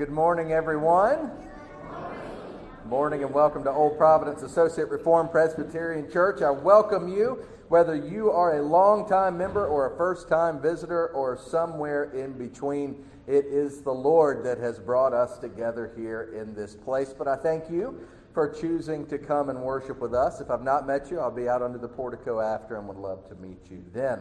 Good morning, everyone. Good Morning and welcome to Old Providence Associate Reformed Presbyterian Church. I welcome you, whether you are a long-time member or a first-time visitor or somewhere in between. It is the Lord that has brought us together here in this place. But I thank you for choosing to come and worship with us. If I've not met you, I'll be out under the portico after and would love to meet you then.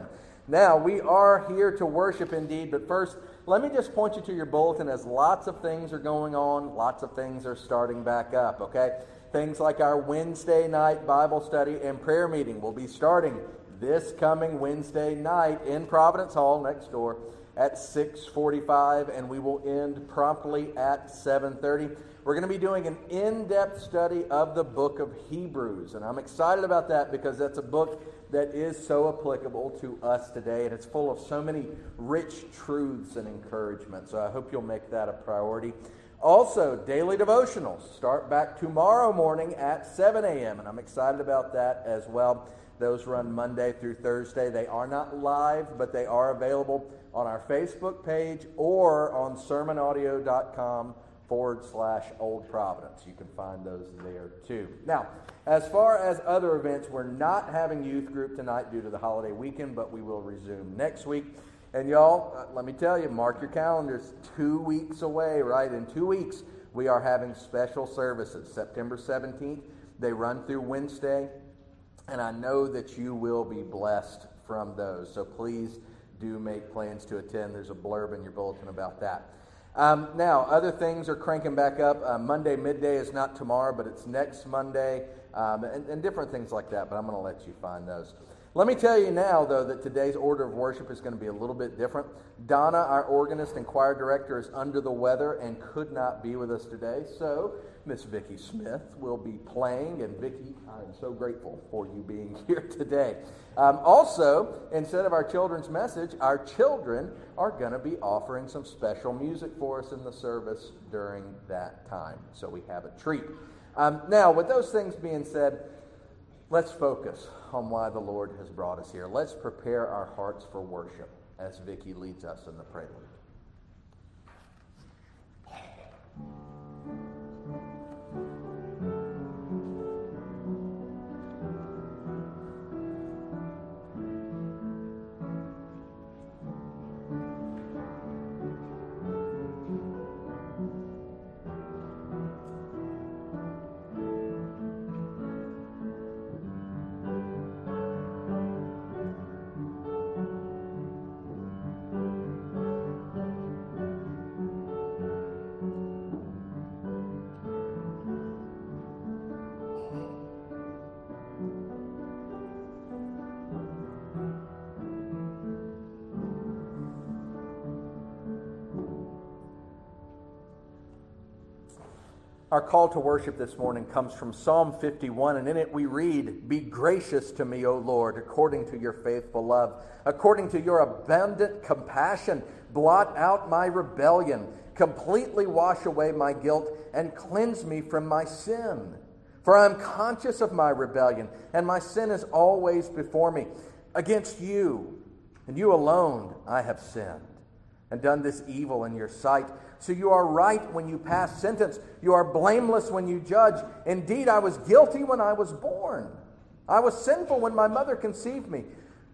Now, we are here to worship indeed, but first, let me just point you to your bulletin as lots of things are going on, lots of things are starting back up, okay? Things like our Wednesday night Bible study and prayer meeting will be starting this coming Wednesday night in Providence Hall next door at 6:45 and we will end promptly at 7:30. We're going to be doing an in-depth study of the book of Hebrews and I'm excited about that because that's a book that is so applicable to us today, and it's full of so many rich truths and encouragement. So I hope you'll make that a priority. Also, daily devotionals start back tomorrow morning at 7 a.m., and I'm excited about that as well. Those run Monday through Thursday. They are not live, but they are available on our Facebook page or on sermonaudio.com forward slash Old Providence. You can find those there too. Now, as far as other events, we're not having youth group tonight due to the holiday weekend, but we will resume next week. And y'all, uh, let me tell you, mark your calendars. Two weeks away, right? In two weeks, we are having special services. September 17th, they run through Wednesday, and I know that you will be blessed from those. So please do make plans to attend. There's a blurb in your bulletin about that. Um, now, other things are cranking back up. Uh, Monday midday is not tomorrow, but it's next Monday, um, and, and, different things like that. But I'm going to let you find those. Let me tell you now, though, that today's order of worship is going to be a little bit different. Donna, our organist and choir director, is under the weather and could not be with us today. So Miss Vicki Smith will be playing, and Vicki, I am so grateful for you being here today. Um, also, instead of our children's message, our children are going to be offering some special music for us in the service during that time. So we have a treat. Um, now, with those things being said, let's focus on why the Lord has brought us here. Let's prepare our hearts for worship as Vicki leads us in the prelude. Our call to worship this morning comes from Psalm 51, and in it we read, Be gracious to me, O Lord, according to your faithful love, according to your abundant compassion. Blot out my rebellion, completely wash away my guilt, and cleanse me from my sin. For I am conscious of my rebellion, and my sin is always before me. Against you, and you alone, I have sinned, and done this evil in your sight so you are right when you pass sentence. You are blameless when you judge. Indeed, I was guilty when I was born. I was sinful when my mother conceived me.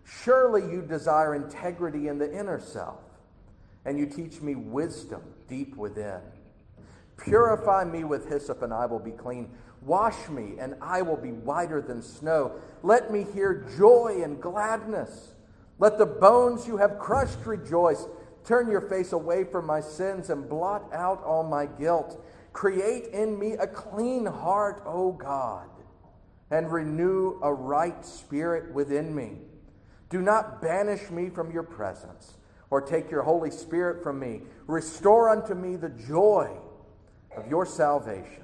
Surely you desire integrity in the inner self, and you teach me wisdom deep within. Purify me with hyssop, and I will be clean. Wash me, and I will be whiter than snow. Let me hear joy and gladness. Let the bones you have crushed rejoice. Turn your face away from my sins and blot out all my guilt. Create in me a clean heart, O God, and renew a right spirit within me. Do not banish me from your presence or take your Holy Spirit from me. Restore unto me the joy of your salvation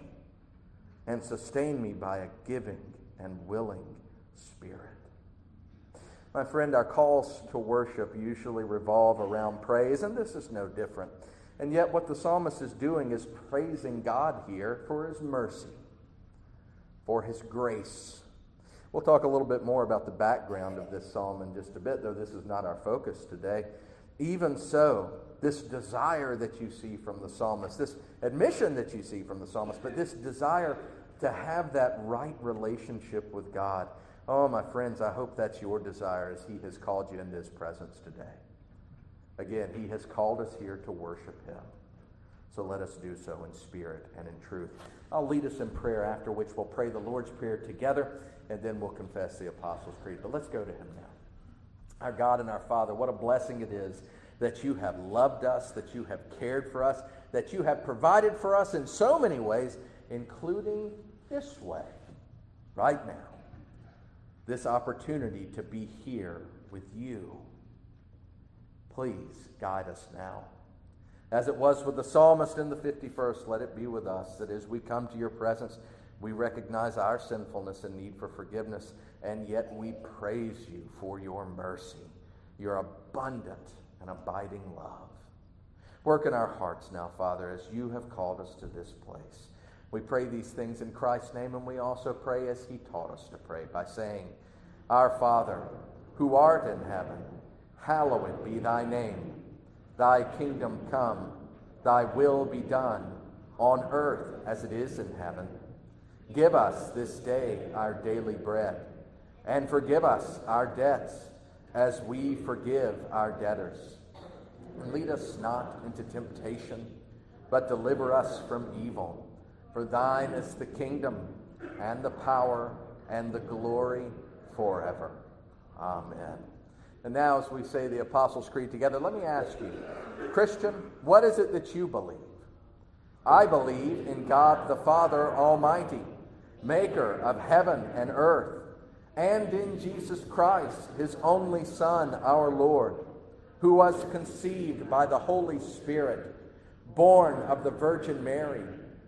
and sustain me by a giving and willing. My friend, our calls to worship usually revolve around praise, and this is no different. And yet, what the psalmist is doing is praising God here for his mercy, for his grace. We'll talk a little bit more about the background of this psalm in just a bit, though this is not our focus today. Even so, this desire that you see from the psalmist, this admission that you see from the psalmist, but this desire to have that right relationship with God. Oh, my friends, I hope that's your desire as He has called you into His presence today. Again, He has called us here to worship Him. So let us do so in spirit and in truth. I'll lead us in prayer, after which we'll pray the Lord's Prayer together, and then we'll confess the Apostles' Creed. But let's go to Him now. Our God and our Father, what a blessing it is that you have loved us, that you have cared for us, that you have provided for us in so many ways, including this way, right now. This opportunity to be here with you. Please guide us now. As it was with the psalmist in the 51st, let it be with us that as we come to your presence, we recognize our sinfulness and need for forgiveness, and yet we praise you for your mercy, your abundant and abiding love. Work in our hearts now, Father, as you have called us to this place. We pray these things in Christ's name, and we also pray as he taught us to pray by saying, Our Father, who art in heaven, hallowed be thy name. Thy kingdom come, thy will be done, on earth as it is in heaven. Give us this day our daily bread, and forgive us our debts as we forgive our debtors. And lead us not into temptation, but deliver us from evil. For thine is the kingdom, and the power, and the glory forever. Amen. And now, as we say the Apostles' Creed together, let me ask you, Christian, what is it that you believe? I believe in God the Father Almighty, maker of heaven and earth and in Jesus Christ, his only Son, our Lord, who was conceived by the Holy Spirit, born of the Virgin Mary,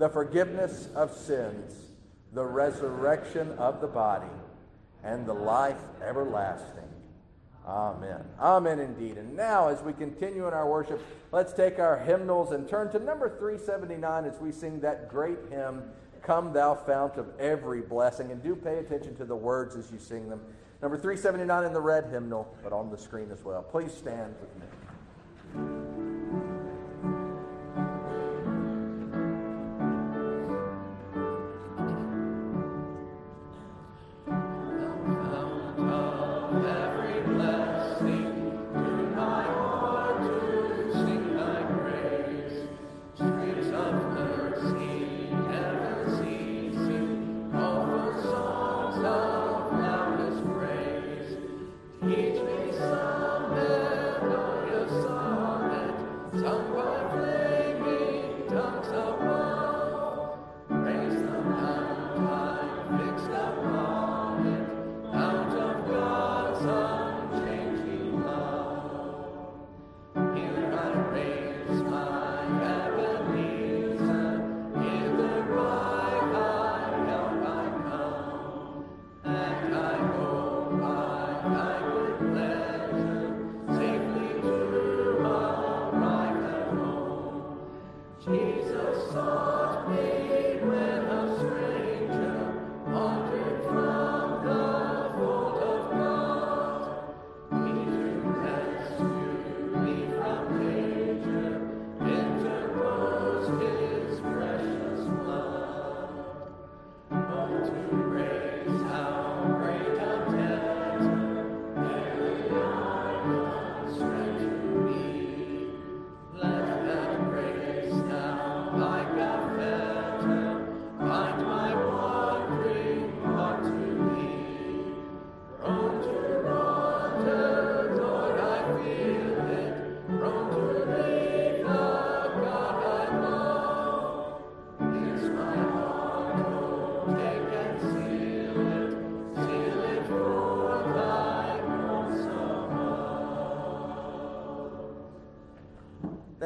the forgiveness of sins, the resurrection of the body, and the life everlasting. Amen. Amen indeed. And now, as we continue in our worship, let's take our hymnals and turn to number 379 as we sing that great hymn. Come, thou fount of every blessing. And do pay attention to the words as you sing them. Number 379 in the red hymnal, but on the screen as well. Please stand with me.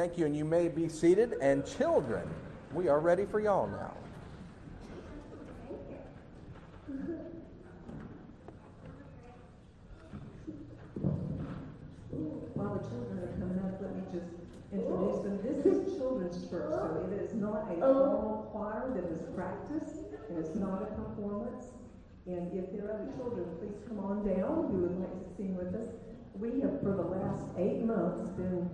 Thank you, and you may be seated. And children, we are ready for y'all now. While the children are coming up, let me just introduce them. This is children's church, so it is not a oh. formal choir that is practiced, and it's not a performance. And if there are other children, please come on down who would like to sing with us. We have, for the last eight months, been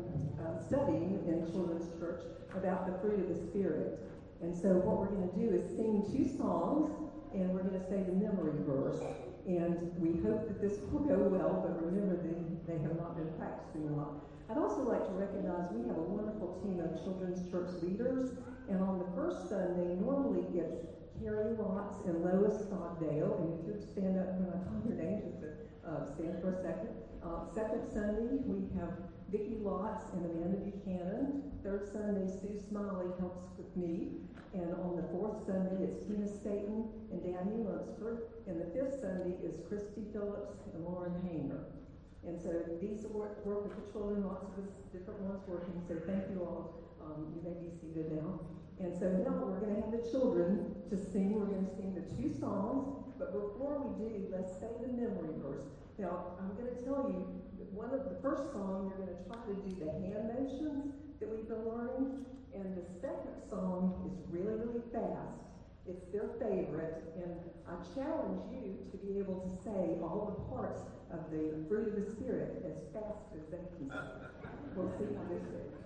studying in children's church about the fruit of the Spirit. And so what we're going to do is sing two songs, and we're going to say the memory verse. And we hope that this will go well, but remember, they, they have not been practicing a lot. I'd also like to recognize we have a wonderful team of children's church leaders, and on the first Sunday, normally it's Carrie Watts and Lois Stoddale, and if you'd stand up when I call your name, just to, uh, stand for a second. Uh, second Sunday, we have Vicki Lotz and Amanda Buchanan. Third Sunday, Sue Smiley helps with me. And on the fourth Sunday, it's Tina Staten and Danny Lunsford. And the fifth Sunday is Christy Phillips and Lauren Hamer. And so these work, work with the children, lots of us, different ones working. So thank you all. Um, you may be seated now. And so now we're going to have the children to sing. We're going to sing the two songs. But before we do, let's say the memory verse. Now, I'm going to tell you, one of the first song, you're going to try to do the hand motions that we've been learning. And the second song is really, really fast. It's their favorite. And I challenge you to be able to say all the parts of the fruit of the Spirit as fast as they can. We'll see how this goes.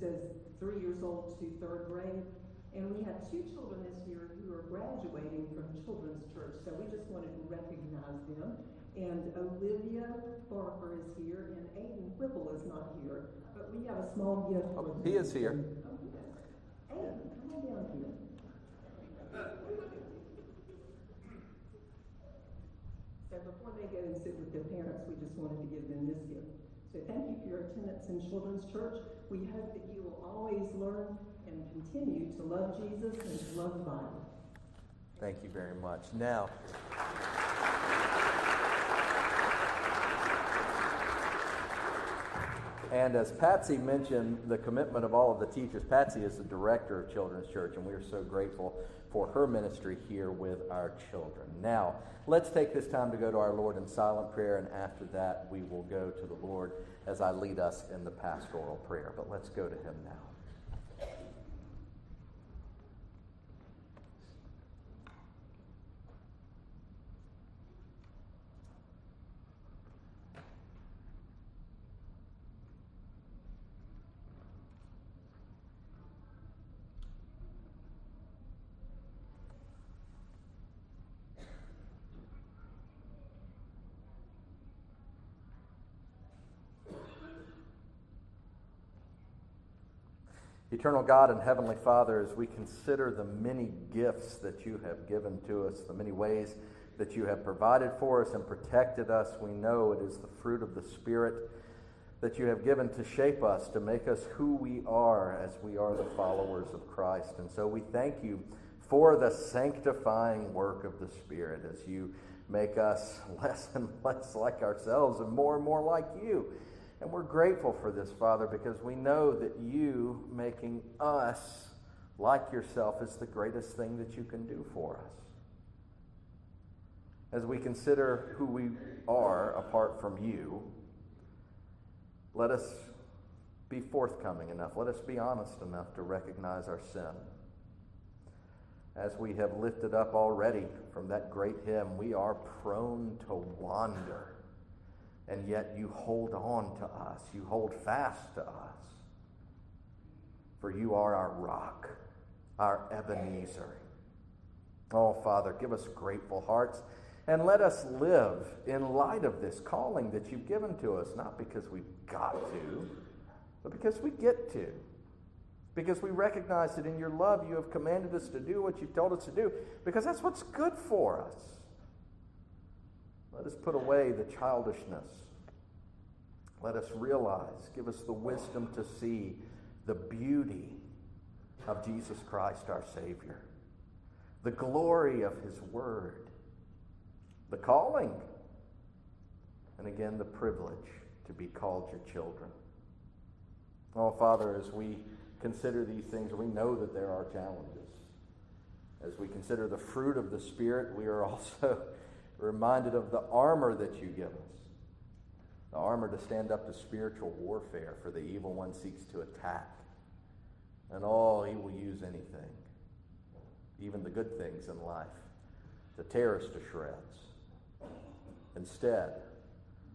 Says three years old to third grade. And we have two children this year who are graduating from Children's Church, so we just wanted to recognize them. And Olivia Barker is here, and Aiden Whipple is not here, but we have a small gift. Oh, he is here. Oh, yes. Aiden, come on down here. So before they go and sit with their parents, we just wanted to give them this gift. So thank you for your attendance in Children's Church. We hope that you will always learn and continue to love Jesus and to love the Bible. Thank you very much. Now, and as Patsy mentioned, the commitment of all of the teachers, Patsy is the director of Children's Church, and we are so grateful for her ministry here with our children. Now, let's take this time to go to our Lord in silent prayer, and after that, we will go to the Lord as I lead us in the pastoral prayer. But let's go to Him now. Eternal God and Heavenly Father, as we consider the many gifts that you have given to us, the many ways that you have provided for us and protected us, we know it is the fruit of the Spirit that you have given to shape us, to make us who we are as we are the followers of Christ. And so we thank you for the sanctifying work of the Spirit as you make us less and less like ourselves and more and more like you. And we're grateful for this, Father, because we know that you making us like yourself is the greatest thing that you can do for us. As we consider who we are apart from you, let us be forthcoming enough. Let us be honest enough to recognize our sin. As we have lifted up already from that great hymn, we are prone to wander and yet you hold on to us. You hold fast to us. For you are our rock, our Ebenezer. Oh, Father, give us grateful hearts and let us live in light of this calling that you've given to us, not because we've got to, but because we get to. Because we recognize that in your love you have commanded us to do what you've told us to do, because that's what's good for us. Let us put away the childishness. Let us realize, give us the wisdom to see the beauty of Jesus Christ, our Savior, the glory of His Word, the calling, and again, the privilege to be called your children. Oh, Father, as we consider these things, we know that there are challenges. As we consider the fruit of the Spirit, we are also reminded of the armor that you give us. The armor to stand up to spiritual warfare, for the evil one seeks to attack. And oh, he will use anything, even the good things in life, to tear us to shreds. Instead,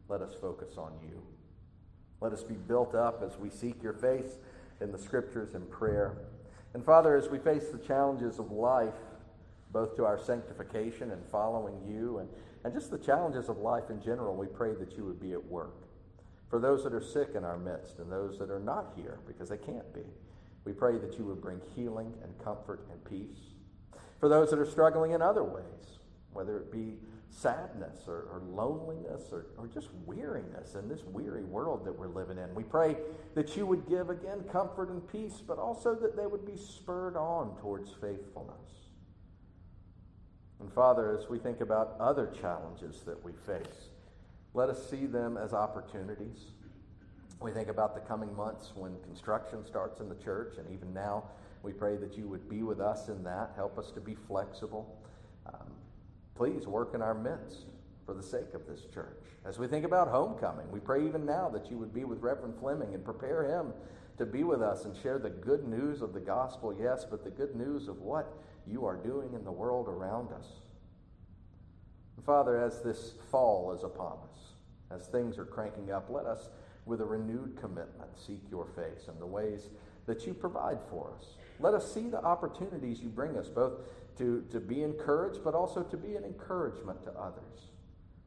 let us focus on you. Let us be built up as we seek your face in the scriptures and prayer. And Father, as we face the challenges of life, both to our sanctification and following you, and, and just the challenges of life in general, we pray that you would be at work. For those that are sick in our midst and those that are not here because they can't be, we pray that you would bring healing and comfort and peace. For those that are struggling in other ways, whether it be sadness or, or, loneliness or, or just weariness in this weary world that we're living in. We pray that you would give again comfort and peace, but also that they would be spurred on towards faithfulness. And Father, as we think about other challenges that we face, let us see them as opportunities. We think about the coming months when construction starts in the church, and even now, we pray that you would be with us in that. Help us to be flexible. Um, please work in our midst for the sake of this church. As we think about homecoming, we pray even now that you would be with Reverend Fleming and prepare him to be with us and share the good news of the gospel, yes, but the good news of what you are doing in the world around us. And Father, as this fall is upon us, as things are cranking up, let us with a renewed commitment, seek your face and the ways that you provide for us. Let us see the opportunities you bring us, both to, to be encouraged, but also to be an encouragement to others.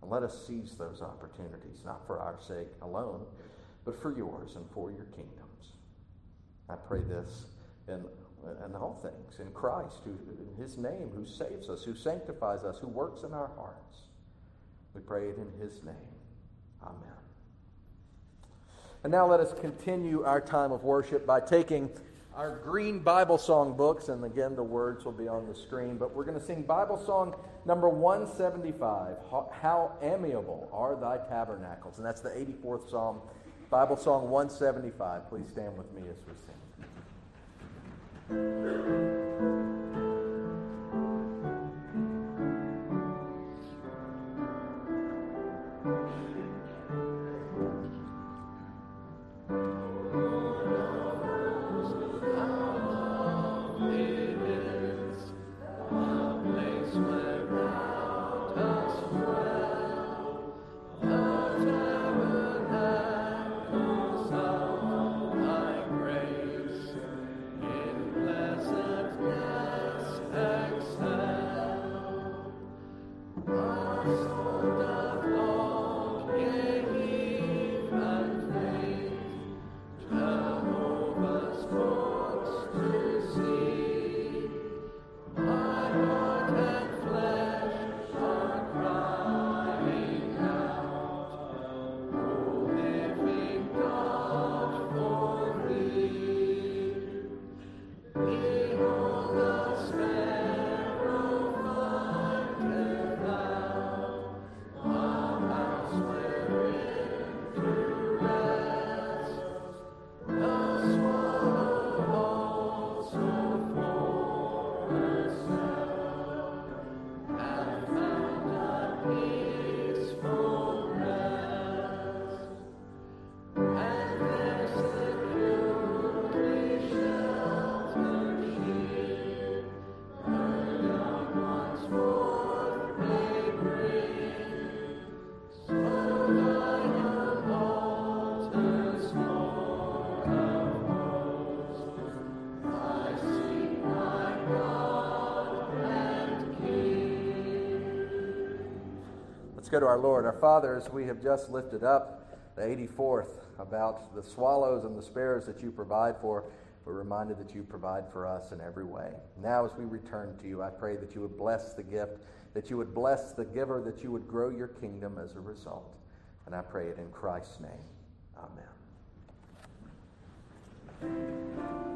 And let us seize those opportunities, not for our sake alone, but for yours and for your kingdoms. I pray this in, in all things, in Christ, who, in his name, who saves us, who sanctifies us, who works in our hearts. We pray it in his name. Amen. And now let us continue our time of worship by taking our green Bible song books, and again, the words will be on the screen, but we're going to sing Bible song number 175 How Amiable Are Thy Tabernacles. And that's the 84th Psalm, Bible song 175. Please stand with me as we Thank you. Let's go to our Lord. Our Father, as we have just lifted up the 84th about the swallows and the sparrows that you provide for, we're reminded that you provide for us in every way. Now, as we return to you, I pray that you would bless the gift, that you would bless the giver, that you would grow your kingdom as a result. And I pray it in Christ's name. Amen.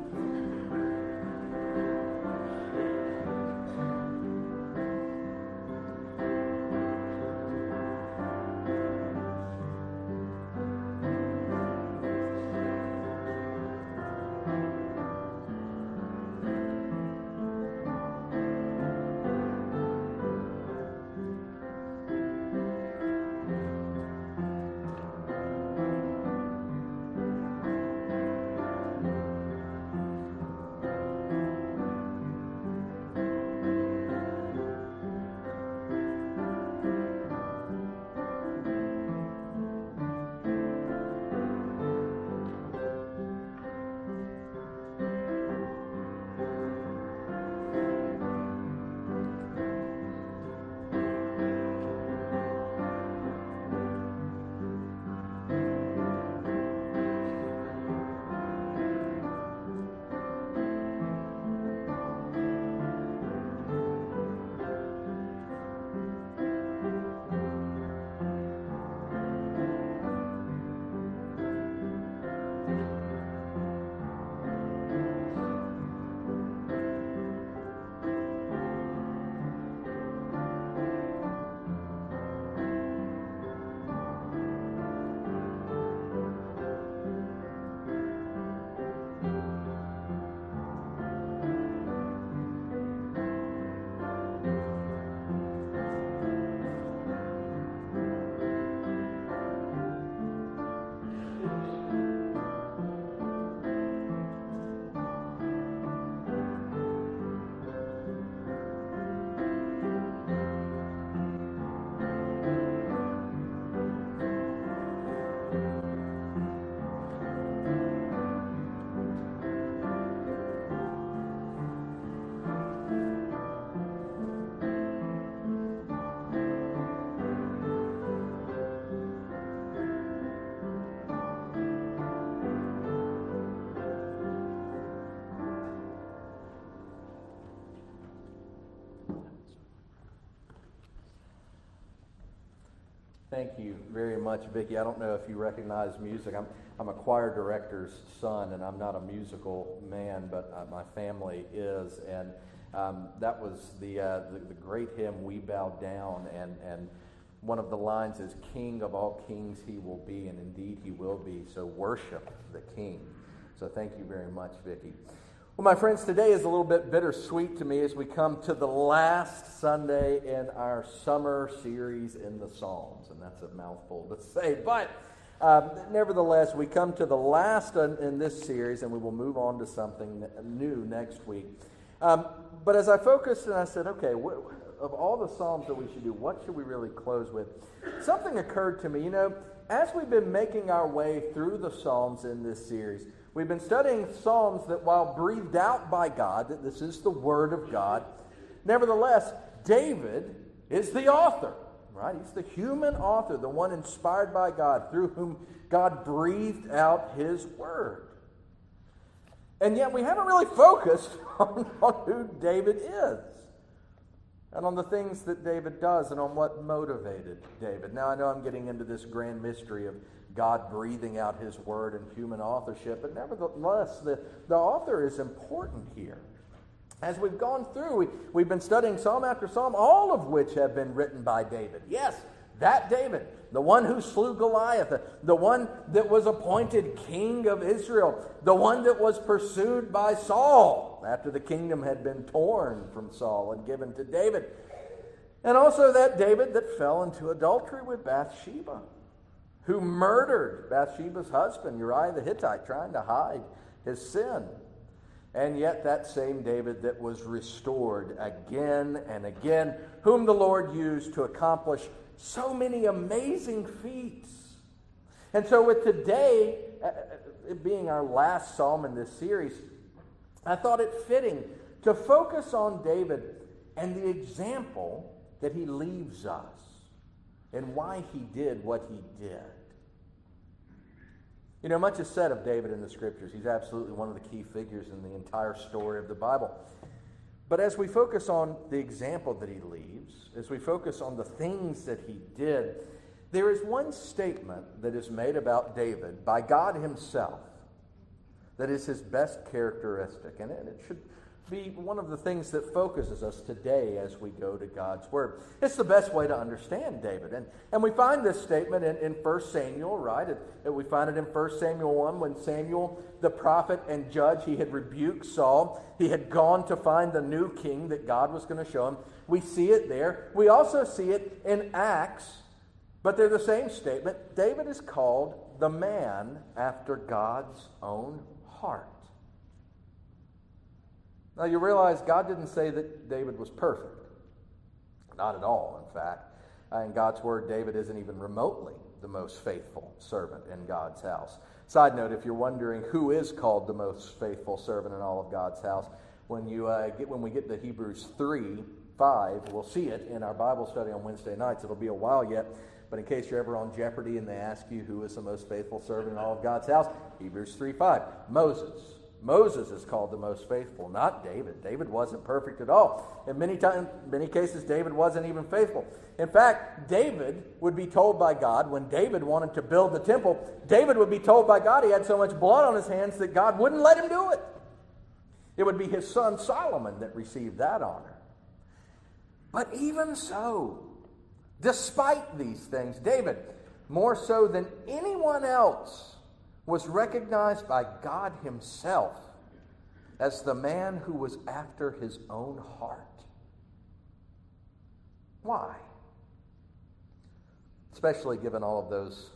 Thank you very much, Vicki. I don't know if you recognize music. I'm, I'm a choir director's son, and I'm not a musical man, but uh, my family is. And um, that was the, uh, the, the great hymn, We Bow Down. And, and one of the lines is, King of all kings he will be, and indeed he will be. So worship the King. So thank you very much, Vicki. Well, my friends, today is a little bit bittersweet to me as we come to the last Sunday in our summer series in the Psalms. And that's a mouthful to say. But um, nevertheless, we come to the last in, this series, and we will move on to something new next week. Um, but as I focused and I said, okay, wh- of all the Psalms that we should do, what should we really close with? Something occurred to me. You know, as we've been making our way through the Psalms in this series, We've been studying Psalms that, while breathed out by God, that this is the Word of God, nevertheless, David is the author, right? He's the human author, the one inspired by God, through whom God breathed out His Word. And yet, we haven't really focused on, on who David is and on the things that David does and on what motivated David. Now, I know I'm getting into this grand mystery of God breathing out his word and human authorship. But nevertheless, the, the author is important here. As we've gone through, we, we've been studying psalm after psalm, all of which have been written by David. Yes, that David, the one who slew Goliath, the, the one that was appointed king of Israel, the one that was pursued by Saul after the kingdom had been torn from Saul and given to David. And also that David that fell into adultery with Bathsheba who murdered Bathsheba's husband, Uriah the Hittite, trying to hide his sin. And yet, that same David that was restored again and again, whom the Lord used to accomplish so many amazing feats. And so, with today uh, uh, being our last psalm in this series, I thought it fitting to focus on David and the example that he leaves us and why he did what he did. You know, much is said of David in the scriptures. He's absolutely one of the key figures in the entire story of the Bible. But as we focus on the example that he leaves, as we focus on the things that he did, there is one statement that is made about David by God himself that is his best characteristic. And it should be one of the things that focuses us today as we go to God's Word. It's the best way to understand David. And, and we find this statement in, in 1 Samuel, right? And we find it in 1 Samuel 1 when Samuel, the prophet and judge, he had rebuked Saul. He had gone to find the new king that God was going to show him. We see it there. We also see it in Acts, but they're the same statement. David is called the man after God's own heart. Now you realize God didn't say that David was perfect. Not at all, in fact. In God's word, David isn't even remotely the most faithful servant in God's house. Side note, if you're wondering who is called the most faithful servant in all of God's house, when, you, uh, get, when we get to Hebrews 3 5, we'll see it in our Bible study on Wednesday nights. It'll be a while yet. But in case you're ever on Jeopardy and they ask you who is the most faithful servant in all of God's house, Hebrews 3 5. Moses. Moses is called the most faithful, not David. David wasn't perfect at all. In many times, many cases, David wasn't even faithful. In fact, David would be told by God when David wanted to build the temple, David would be told by God he had so much blood on his hands that God wouldn't let him do it. It would be his son Solomon that received that honor. But even so, despite these things, David, more so than anyone else, was recognized by God Himself as the man who was after His own heart. Why? Especially given all of those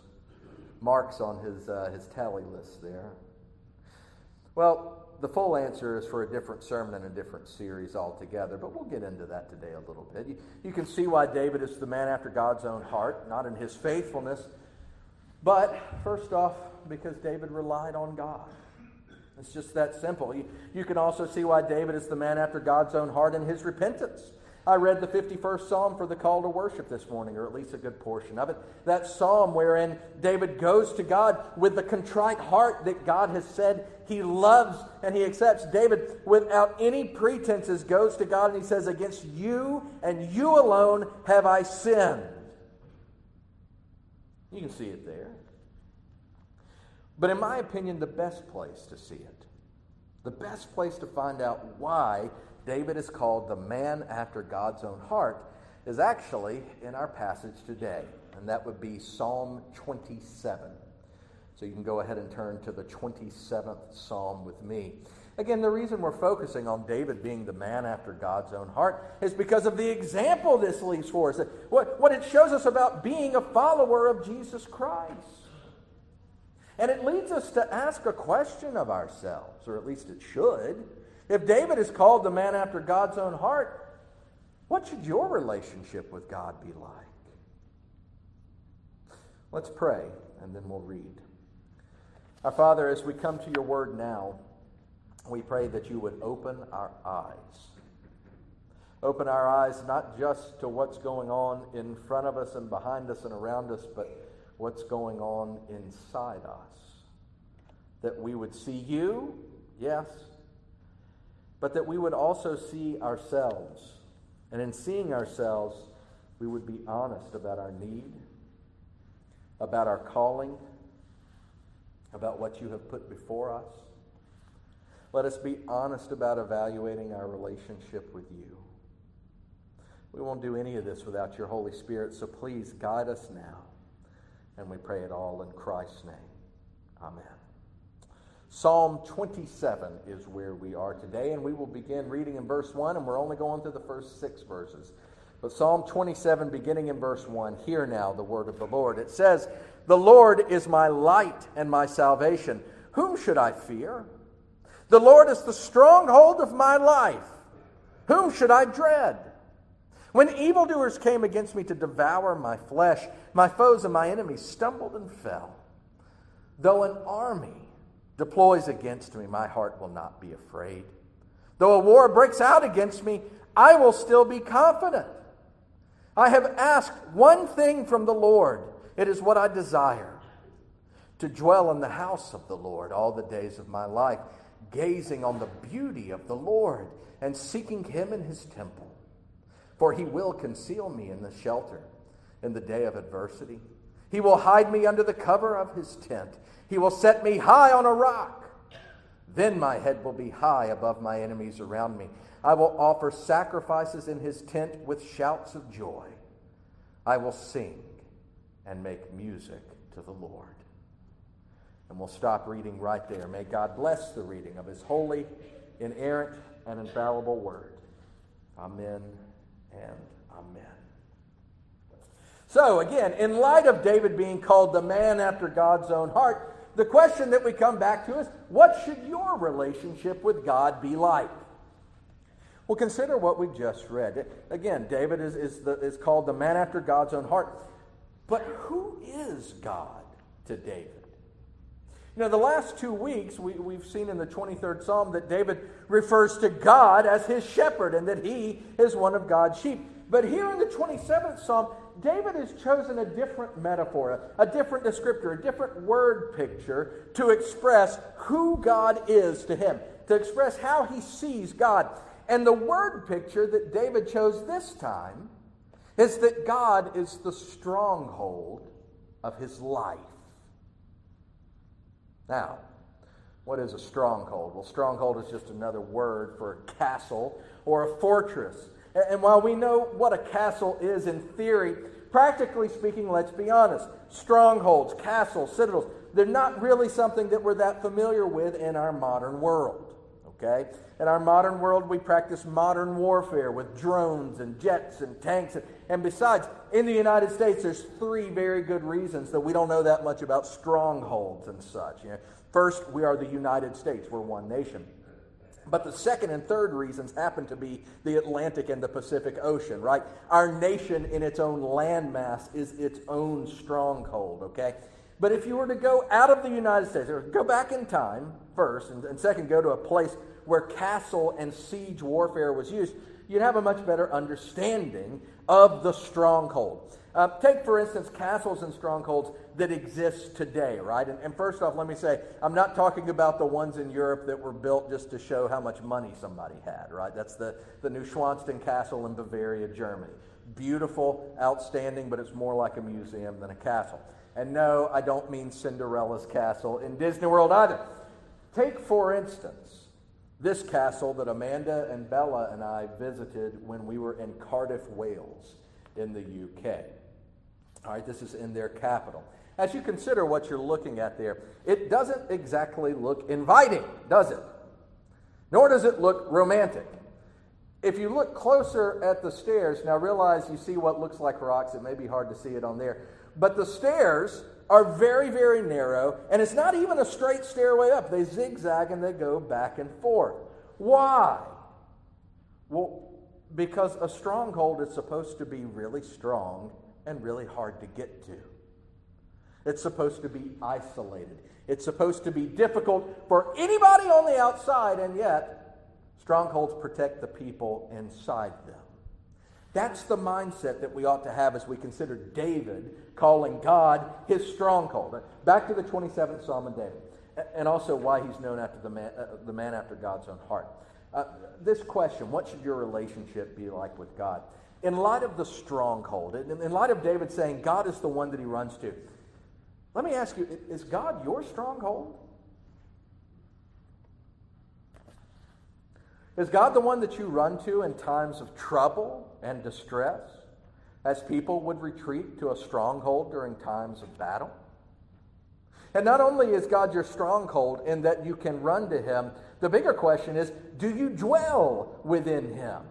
marks on his, uh, his tally list there. Well, the full answer is for a different sermon and a different series altogether, but we'll get into that today a little bit. You, you can see why David is the man after God's own heart, not in his faithfulness, but first off, because David relied on God. It's just that simple. You, you can also see why David is the man after God's own heart in his repentance. I read the 51st Psalm for the call to worship this morning, or at least a good portion of it. That psalm wherein David goes to God with the contrite heart that God has said he loves and he accepts. David, without any pretenses, goes to God and he says, Against you and you alone have I sinned. You can see it there. But in my opinion, the best place to see it, the best place to find out why David is called the man after God's own heart, is actually in our passage today, and that would be Psalm 27. So you can go ahead and turn to the 27th Psalm with me. Again, the reason we're focusing on David being the man after God's own heart is because of the example this leaves for us. What, what it shows us about being a follower of Jesus Christ. And it leads us to ask a question of ourselves, or at least it should. If David is called the man after God's own heart, what should your relationship with God be like? Let's pray, and then we'll read. Our Father, as we come to your word now, we pray that you would open our eyes. Open our eyes not just to what's going on in front of us and behind us and around us, but what's going on inside us. That we would see you, yes, but that we would also see ourselves. And in seeing ourselves, we would be honest about our need, about our calling, about what you have put before us. Let us be honest about evaluating our relationship with you. We won't do any of this without your Holy Spirit, so please guide us now. And we pray it all in Christ's name. Amen. Psalm 27 is where we are today, and we will begin reading in verse 1, and we're only going through the first six verses. But Psalm 27, beginning in verse 1, hear now the word of the Lord. It says, The Lord is my light and my salvation. Whom should I fear? The Lord is the stronghold of my life. Whom should I dread? When evildoers came against me to devour my flesh, my foes and my enemies stumbled and fell. Though an army deploys against me, my heart will not be afraid. Though a war breaks out against me, I will still be confident. I have asked one thing from the Lord. It is what I desire to dwell in the house of the Lord all the days of my life, gazing on the beauty of the Lord and seeking him in his temple. For he will conceal me in the shelter in the day of adversity. He will hide me under the cover of his tent. He will set me high on a rock. Then my head will be high above my enemies around me. I will offer sacrifices in his tent with shouts of joy. I will sing and make music to the Lord. And we'll stop reading right there. May God bless the reading of his holy, inerrant, and infallible word. Amen and amen. So, again, in light of David being called the man after God's own heart, the question that we come back to is what should your relationship with God be like? Well, consider what we just read. Again, David is, is, the, is called the man after God's own heart. But who is God to David? You know, the last two weeks, we, we've seen in the 23rd Psalm that David refers to God as his shepherd and that he is one of God's sheep. But here in the 27th Psalm, David has chosen a different metaphor, a different descriptor, a different word picture to express who God is to him, to express how he sees God. And the word picture that David chose this time is that God is the stronghold of his life. Now, what is a stronghold? Well, stronghold is just another word for a castle or a fortress. And while we know what a castle is in theory, practically speaking, let's be honest, strongholds, castles, citadels, they're not really something that we're that familiar with in our modern world. Okay? In our modern world, we practice modern warfare with drones and jets and tanks. And, and besides, in the United States, there's three very good reasons that we don't know that much about strongholds and such. You know, first, we are the United States, we're one nation. But the second and third reasons happen to be the Atlantic and the Pacific Ocean, right? Our nation in its own landmass is its own stronghold, okay? But if you were to go out of the United States, or go back in time first, and, and second, go to a place where castle and siege warfare was used, you'd have a much better understanding of the stronghold. Uh, take, for instance, castles and strongholds that exist today, right? And, and, first off, let me say, I'm not talking about the ones in Europe that were built just to show how much money somebody had, right? That's the, the Neuschwanstein Castle in Bavaria, Germany. beautiful, outstanding, but it's more like a museum than a castle. And no, I don't mean Cinderella's castle in Disney World either. Take, for instance, this castle that Amanda and Bella and I visited when we were in Cardiff, Wales, in the UK. All right, this is in their capital. As you consider what you're looking at there, it doesn't exactly look inviting, does it? Nor does it look romantic. If you look closer at the stairs, now realize you see what looks like rocks. It may be hard to see it on there. But the stairs are very, very narrow, and it's not even a straight stairway up. They zigzag and they go back and forth. Why? Well, because a stronghold is supposed to be really strong and really hard to get to. It's supposed to be isolated. It's supposed to be difficult for anybody on the outside, and yet, strongholds protect the people inside them. That's the mindset that we ought to have as we consider David calling God his stronghold. Back to the 27th Psalm of David, and also why he's known after the man, uh, the man after God's own heart. Uh, this question what should your relationship be like with God? In light of the stronghold, in, in light of David saying God is the one that he runs to, let me ask you is God your stronghold? Is God the one that you run to in times of trouble and distress, as people would retreat to a stronghold during times of battle? And not only is God your stronghold in that you can run to Him, the bigger question is do you dwell within Him?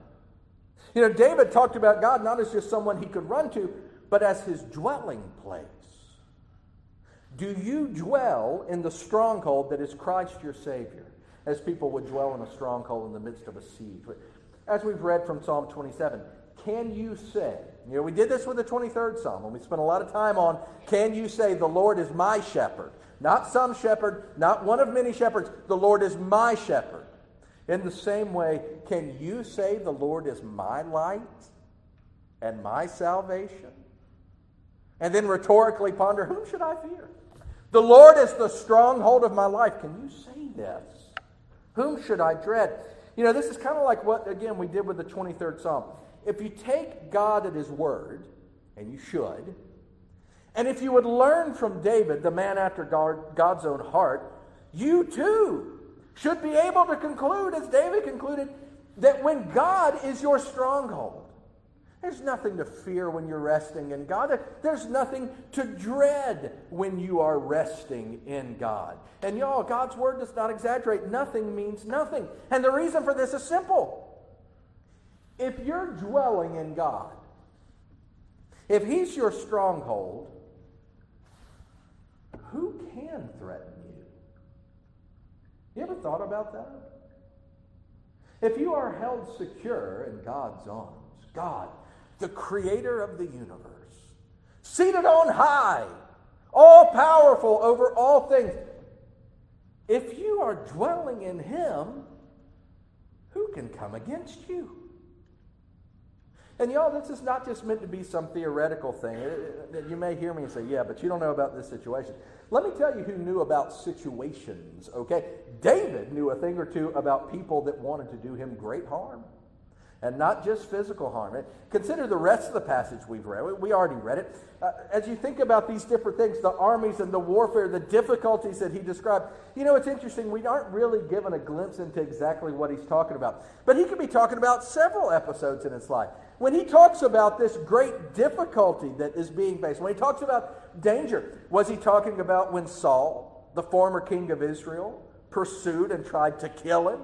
You know, David talked about God not as just someone he could run to, but as his dwelling place. Do you dwell in the stronghold that is Christ your Savior, as people would dwell in a stronghold in the midst of a siege? As we've read from Psalm 27, can you say, you know, we did this with the 23rd Psalm, and we spent a lot of time on, can you say, the Lord is my shepherd? Not some shepherd, not one of many shepherds. The Lord is my shepherd. In the same way, can you say, the Lord is my light and my salvation? And then rhetorically ponder, whom should I fear? The Lord is the stronghold of my life. Can you say this? Whom should I dread? You know, this is kind of like what, again, we did with the 23rd Psalm. If you take God at His word, and you should, and if you would learn from David, the man after God's own heart, you too should be able to conclude, as David concluded, that when God is your stronghold, there's nothing to fear when you're resting in God. There's nothing to dread when you are resting in God. And y'all, God's word does not exaggerate. Nothing means nothing. And the reason for this is simple. If you're dwelling in God, if He's your stronghold, who can threaten you? You ever thought about that? If you are held secure in God's arms, God the creator of the universe, seated on high, all powerful over all things. If you are dwelling in him, who can come against you? And y'all, this is not just meant to be some theoretical thing. Uh, uh, you may hear me and say, yeah, but you don't know about this situation. Let me tell you who knew about situations, okay? David knew a thing or two about people that wanted to do him great harm and not just physical harm. Consider the rest of the passage we've read. We already read it. Uh, as you think about these different things, the armies and the warfare, the difficulties that he described, you know, it's interesting. We aren't really given a glimpse into exactly what he's talking about. But he could be talking about several episodes in his life. When he talks about this great difficulty that is being faced, when he talks about danger, was he talking about when Saul, the former king of Israel, pursued and tried to kill him?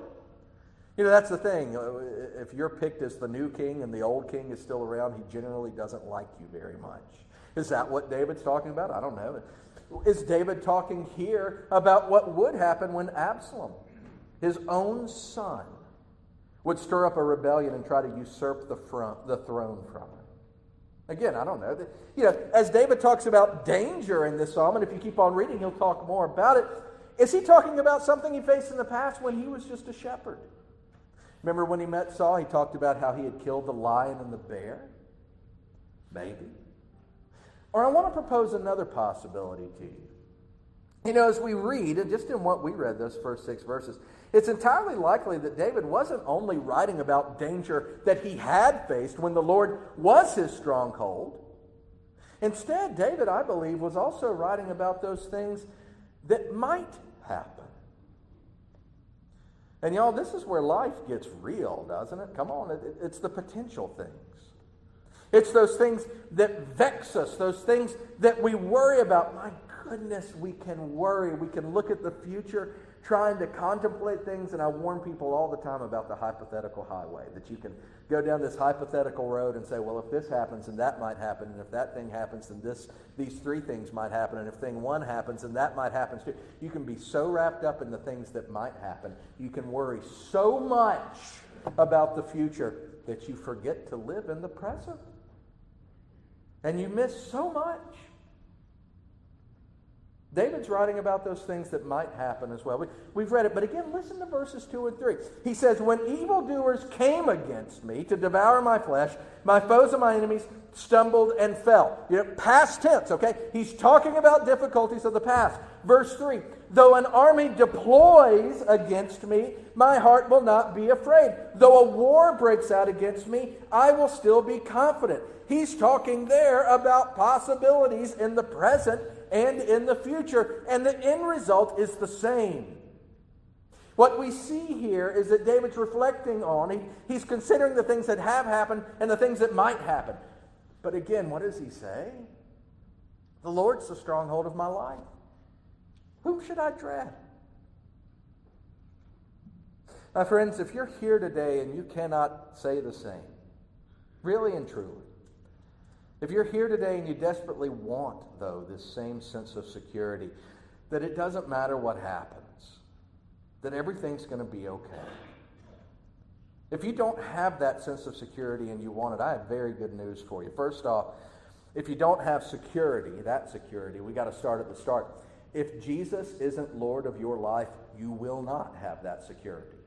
You know, that's the thing. Uh, if you're picked as the new king and the old king is still around, he generally doesn't like you very much. Is that what David's talking about? I don't know. Is David talking here about what would happen when Absalom, his own son, would stir up a rebellion and try to usurp the, front, the throne from him? Again, I don't know. You know, as David talks about danger in this psalm, and if you keep on reading, he'll talk more about it. Is he talking about something he faced in the past when he was just a shepherd? Remember when he met Saul, he talked about how he had killed the lion and the bear? Maybe. Or I want to propose another possibility to you. You know, as we read, and just in what we read, those first six verses, it's entirely likely that David wasn't only writing about danger that he had faced when the Lord was his stronghold. Instead, David, I believe, was also writing about those things that might happen. And y'all, this is where life gets real, doesn't it? Come on, it's the potential things. It's those things that vex us, those things that we worry about. My goodness, we can worry. We can look at the future trying to contemplate things, and I warn people all the time about the hypothetical highway that you can go down this hypothetical road and say, well, if this happens, then that might happen, and if that thing happens, then this, these three things might happen, and if thing one happens, then that might happen too. You can be so wrapped up in the things that might happen. You can worry so much about the future that you forget to live in the present. And you miss so much. David's writing about those things that might happen as well. We, have read it, but again, listen to verses 2 and 3. He says, When evildoers came against me to devour my flesh, my foes and my enemies stumbled and fell. You know, past tense, okay? He's talking about difficulties of the past. Verse 3 Though an army deploys against me, my heart will not be afraid. Though a war breaks out against me, I will still be confident. He's talking there about possibilities in the present and in the future, and the end result is the same. What we see here is that David's reflecting on, he, he's considering the things that have happened and the things that might happen. But again, what does he say? The Lord's the stronghold of my life. Whom should I dread? My friends, if you're here today and you cannot say the same, really and truly, if you're here today and you desperately want, though, this same sense of security, that it doesn't matter what happens, that everything's going to be okay. If you don't have that sense of security and you want it, I have very good news for you. First off, if you don't have security, that security, we got to start at the start. If Jesus isn't Lord of your life, you will not have that security.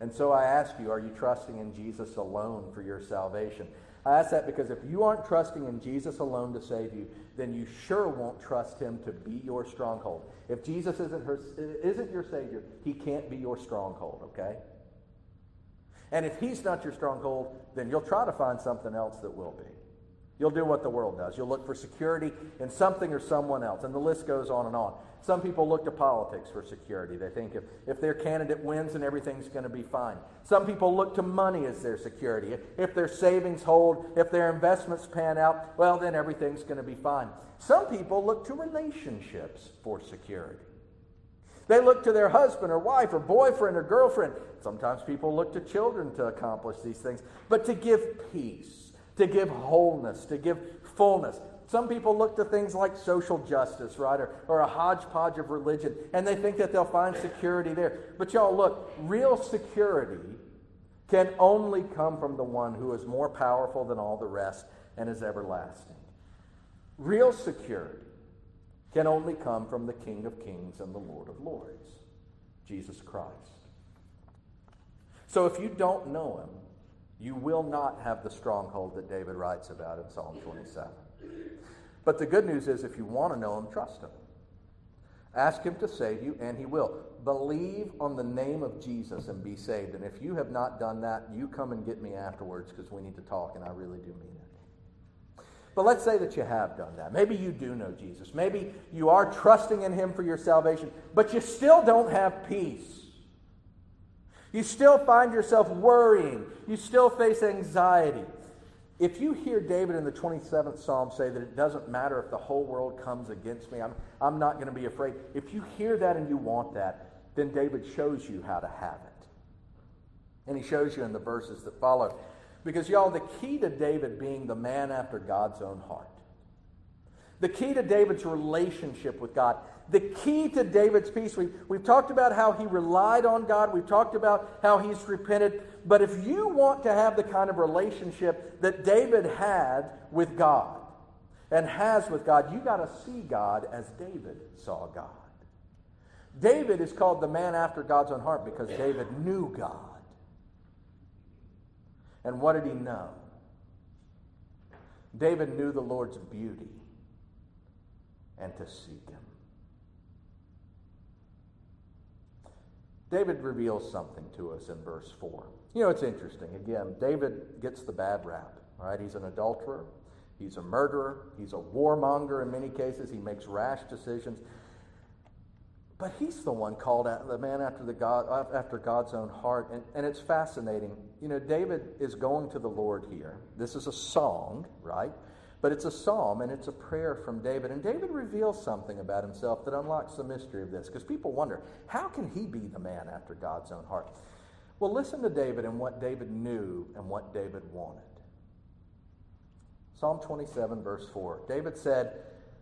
And so I ask you, are you trusting in Jesus alone for your salvation? I ask that because if you aren't trusting in Jesus alone to save you, then you sure won't trust him to be your stronghold. If Jesus isn't, her, isn't your Savior, he can't be your stronghold, okay? And if he's not your stronghold, then you'll try to find something else that will be. You'll do what the world does. You'll look for security in something or someone else. And the list goes on and on. Some people look to politics for security. They think if, if their candidate wins, and everything's going to be fine. Some people look to money as their security. If, if their savings hold, if their investments pan out, well, then everything's going to be fine. Some people look to relationships for security. They look to their husband or wife or boyfriend or girlfriend. Sometimes people look to children to accomplish these things. But to give peace, to give wholeness, to give fullness. Some people look to things like social justice, right, or, or a hodgepodge of religion, and they think that they'll find security there. But y'all, look, real security can only come from the one who is more powerful than all the rest and is everlasting. Real security can only come from the King of Kings and the Lord of Lords, Jesus Christ. So if you don't know him, you will not have the stronghold that David writes about in Psalm 27. But the good news is if you want to know him, trust him. Ask him to save you, and he will. Believe on the name of Jesus and be saved. And if you have not done that, you come and get me afterwards because we need to talk, and I really do mean it. But let's say that you have done that. Maybe you do know Jesus. Maybe you are trusting in him for your salvation, but you still don't have peace. You still find yourself worrying. You still face anxiety. If you hear David in the 27th Psalm say that it doesn't matter if the whole world comes against me, I'm, I'm not going to be afraid. If you hear that and you want that, then David shows you how to have it. And he shows you in the verses that follow. Because, y'all, the key to David being the man after God's own heart, the key to David's relationship with God the key to David's peace. We, we've talked about how he relied on God. We've talked about how he's repented. But if you want to have the kind of relationship that David had with God and has with God, you got to see God as David saw God. David is called the man after God's own heart because David knew God. And what did he know? David knew the Lord's beauty and to seek him. David reveals something to us in verse 4. You know, it's interesting. Again, David gets the bad rap, right? He's an adulterer, he's a murderer, he's a warmonger in many cases, he makes rash decisions. But he's the one called out, the man after, the God, after God's own heart. And, and it's fascinating. You know, David is going to the Lord here. This is a song, right? But it's a psalm and it's a prayer from David. And David reveals something about himself that unlocks the mystery of this because people wonder how can he be the man after God's own heart? Well, listen to David and what David knew and what David wanted. Psalm 27, verse 4. David said,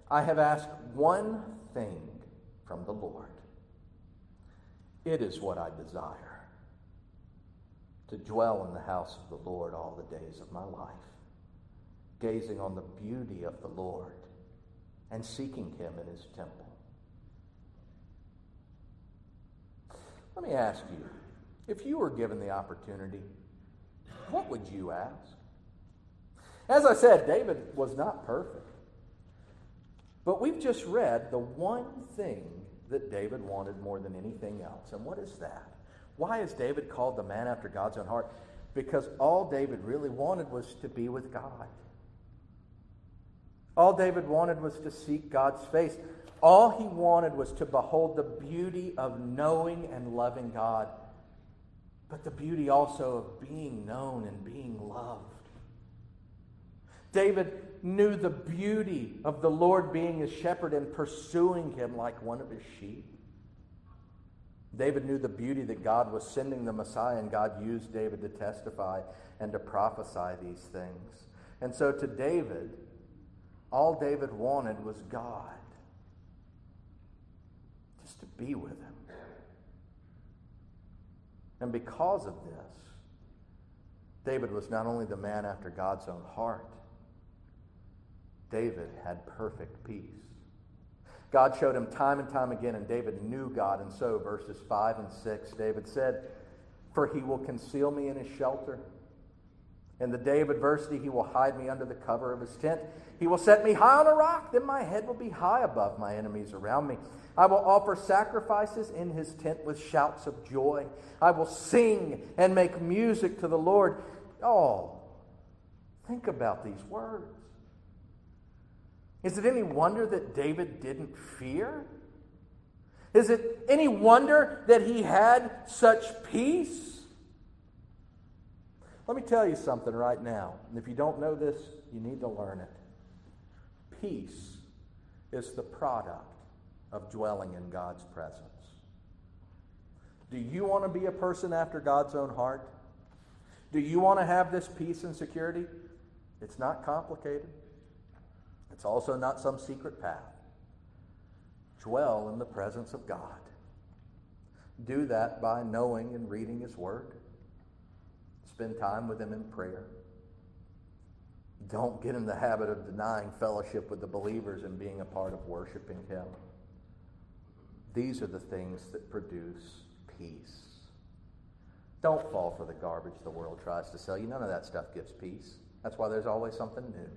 I have asked one thing from the Lord. It is what I desire to dwell in the house of the Lord all the days of my life gazing on the beauty of the Lord and seeking Him in His temple. Let me ask you if you were given the opportunity, what would you ask? As I said, David was not perfect. But we've just read the one thing that David wanted more than anything else. And what is that? Why is David called the man after God's own heart? Because all David really wanted was to be with God. All David wanted was to seek God's face. All he wanted was to behold the beauty of knowing and loving God, but the beauty also of being known and being loved. David knew the beauty of the Lord being his shepherd and pursuing him like one of his sheep. David knew the beauty that God was sending the Messiah, and God used David to testify and to prophesy these things. And so to David, all David wanted was God, just to be with him. And because of this, David was not only the man after God's own heart, David had perfect peace. God showed him time and time again, and David knew God. And so, verses 5 and 6, David said, For he will conceal me in his shelter in the day of adversity, he will hide me under the cover of his tent. He will set me high on a rock, then my head will be high above my enemies around me. I will offer sacrifices in his tent with shouts of joy. I will sing and make music to the Lord. Oh, think about these words. Is it any wonder that David didn't fear? Is it any wonder that he had such peace? Let me tell you something right now. And if you don't know this, you need to learn it. Peace is the product of dwelling in God's presence. Do you want to be a person after God's own heart? Do you want to have this peace and security? It's not complicated. It's also not some secret path. Dwell in the presence of God. Do that by knowing and reading His Word Spend time with Him in prayer. Don't get in the habit of denying fellowship with the believers and being a part of worshiping Him. These are the things that produce peace. Don't fall for the garbage the world tries to sell you. None of that stuff gives peace. That's why there's always something new.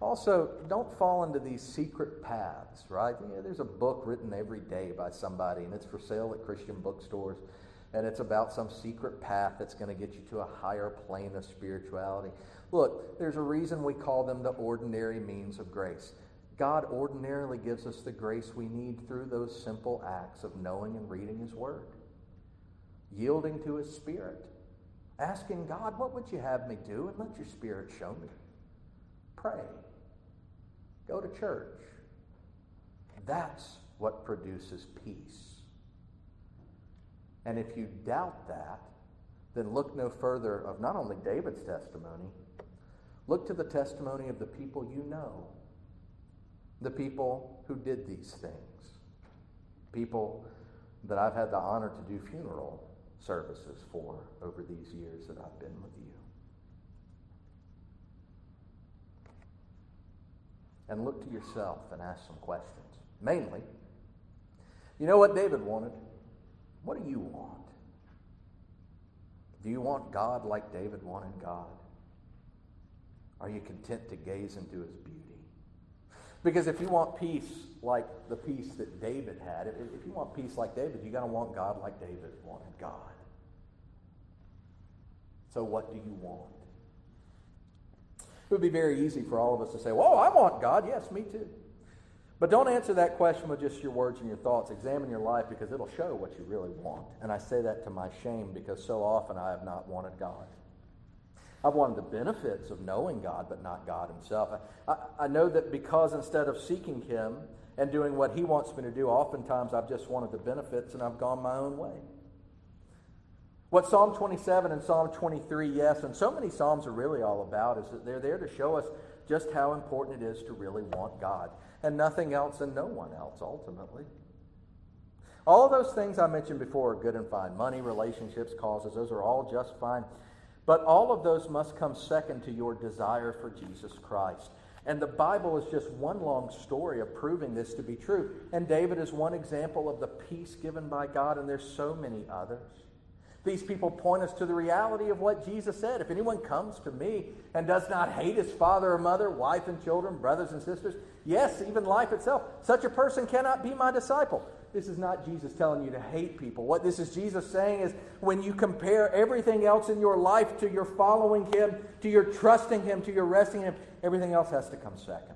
Also, don't fall into these secret paths, right? You know, there's a book written every day by somebody, and it's for sale at Christian bookstores and it's about some secret path that's going to get you to a higher plane of spirituality. Look, there's a reason we call them the ordinary means of grace. God ordinarily gives us the grace we need through those simple acts of knowing and reading His Word, yielding to His Spirit, asking God, What would you have me do? And let your Spirit show me. Pray. Go to church. That's what produces peace. And if you doubt that, then look no further of not only David's testimony, look to the testimony of the people you know, the people who did these things, people that I've had the honor to do funeral services for over these years that I've been with you. And look to yourself and ask some questions. Mainly, you know what David wanted? What do you want? Do you want God like David wanted God? Are you content to gaze into his beauty? Because if you want peace like the peace that David had, if, you want peace like David, you got to want God like David wanted God. So, what do you want? It would be very easy for all of us to say, Well, I want God. Yes, me too. But don't answer that question with just your words and your thoughts. Examine your life because it'll show what you really want. And I say that to my shame because so often I have not wanted God. I've wanted the benefits of knowing God, but not God Himself. I, I, know that because instead of seeking Him and doing what He wants me to do, oftentimes I've just wanted the benefits and I've gone my own way. What Psalm 27 and Psalm 23, yes, and so many Psalms are really all about is that they're there to show us just how important it is to really want God and nothing else and no one else ultimately. All those things I mentioned before are good and fine money, relationships, causes, those are all just fine. But all of those must come second to your desire for Jesus Christ. And the Bible is just one long story of proving this to be true. And David is one example of the peace given by God, and there's so many others. These people point us to the reality of what Jesus said. If anyone comes to me and does not hate his father or mother, wife and children, brothers and sisters, yes, even life itself, such a person cannot be my disciple. This is not Jesus telling you to hate people. What this is Jesus saying is when you compare everything else in your life to your following him, to your trusting him, to your resting him, everything else has to come second.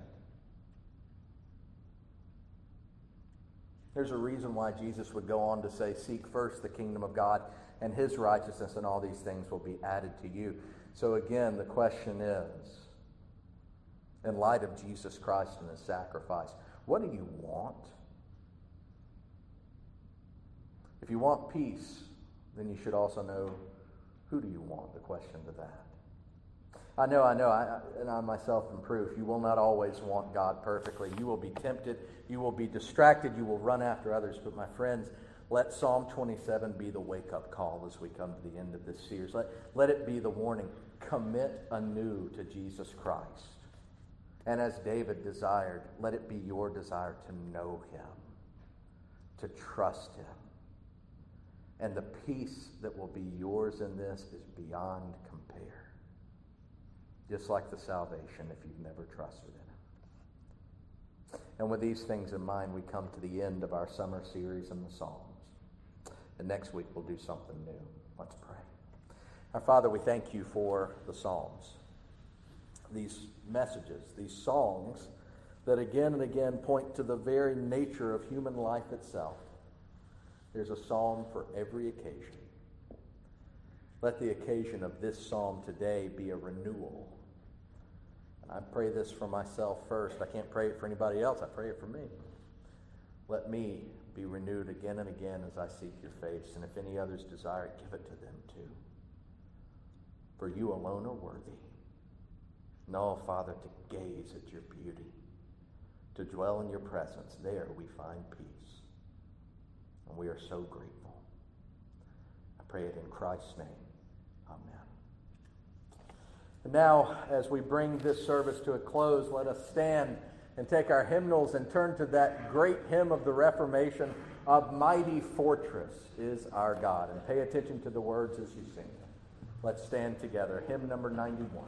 There's a reason why Jesus would go on to say, Seek first the kingdom of God and his righteousness, and all these things will be added to you. So, again, the question is in light of Jesus Christ and his sacrifice, what do you want? If you want peace, then you should also know who do you want, the question to that. I know, I know, I, and I myself am proof. You will not always want God perfectly. You will be tempted, you will be distracted, you will run after others. But, my friends, let Psalm 27 be the wake up call as we come to the end of this series. Let, let it be the warning commit anew to Jesus Christ. And as David desired, let it be your desire to know him, to trust him. And the peace that will be yours in this is beyond compare. Just like the salvation if you've never trusted in. And with these things in mind, we come to the end of our summer series in the Psalms. And next week we'll do something new. Let's pray. Our Father, we thank you for the Psalms, these messages, these songs that again and again point to the very nature of human life itself. There's a psalm for every occasion. Let the occasion of this psalm today be a renewal. And I pray this for myself first. I can't pray it for anybody else. I pray it for me. Let me be renewed again and again as I seek your face. And if any others desire it, give it to them too. For you alone are worthy. No, Father, to gaze at your beauty, to dwell in your presence. There we find peace. And we are so grateful. I pray it in Christ's name. Amen. And now, as we bring this service to a close, let us stand and take our hymnals and turn to that great hymn of the Reformation of Mighty Fortress is our God. And pay attention to the words as you sing Let's stand together. Hymn number 91.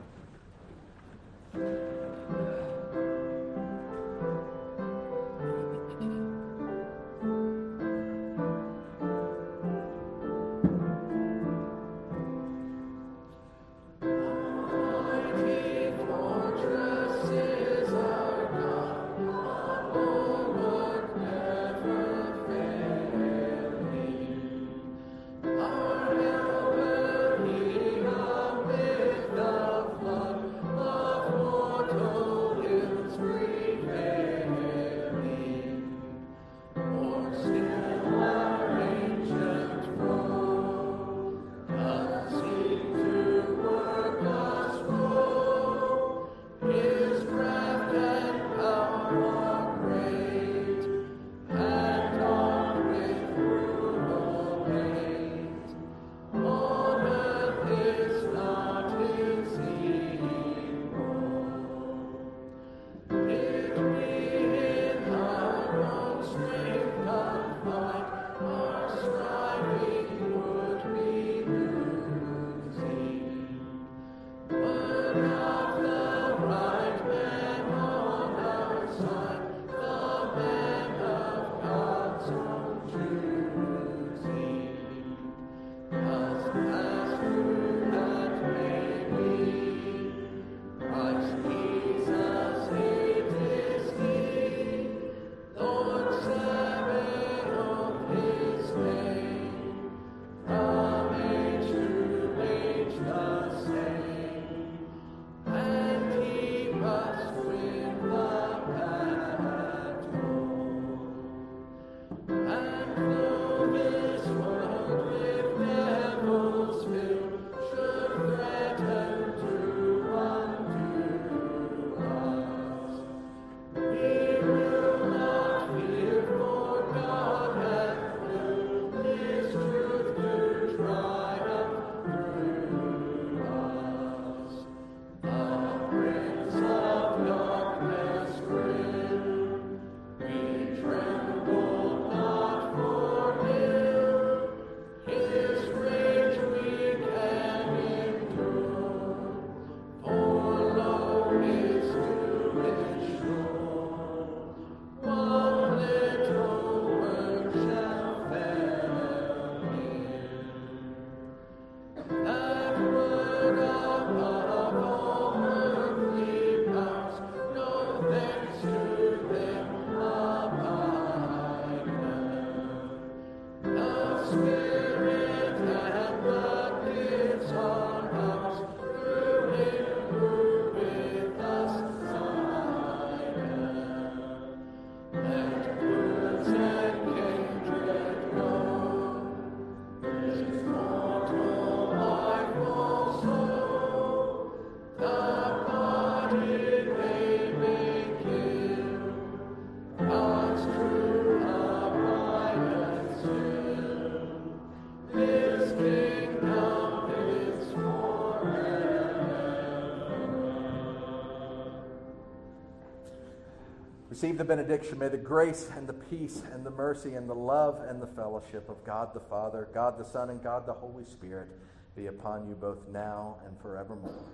Receive the benediction. May the grace and the peace and the mercy and the love and the fellowship of God the Father, God the Son, and God the Holy Spirit be upon you both now and forevermore.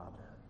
Amen.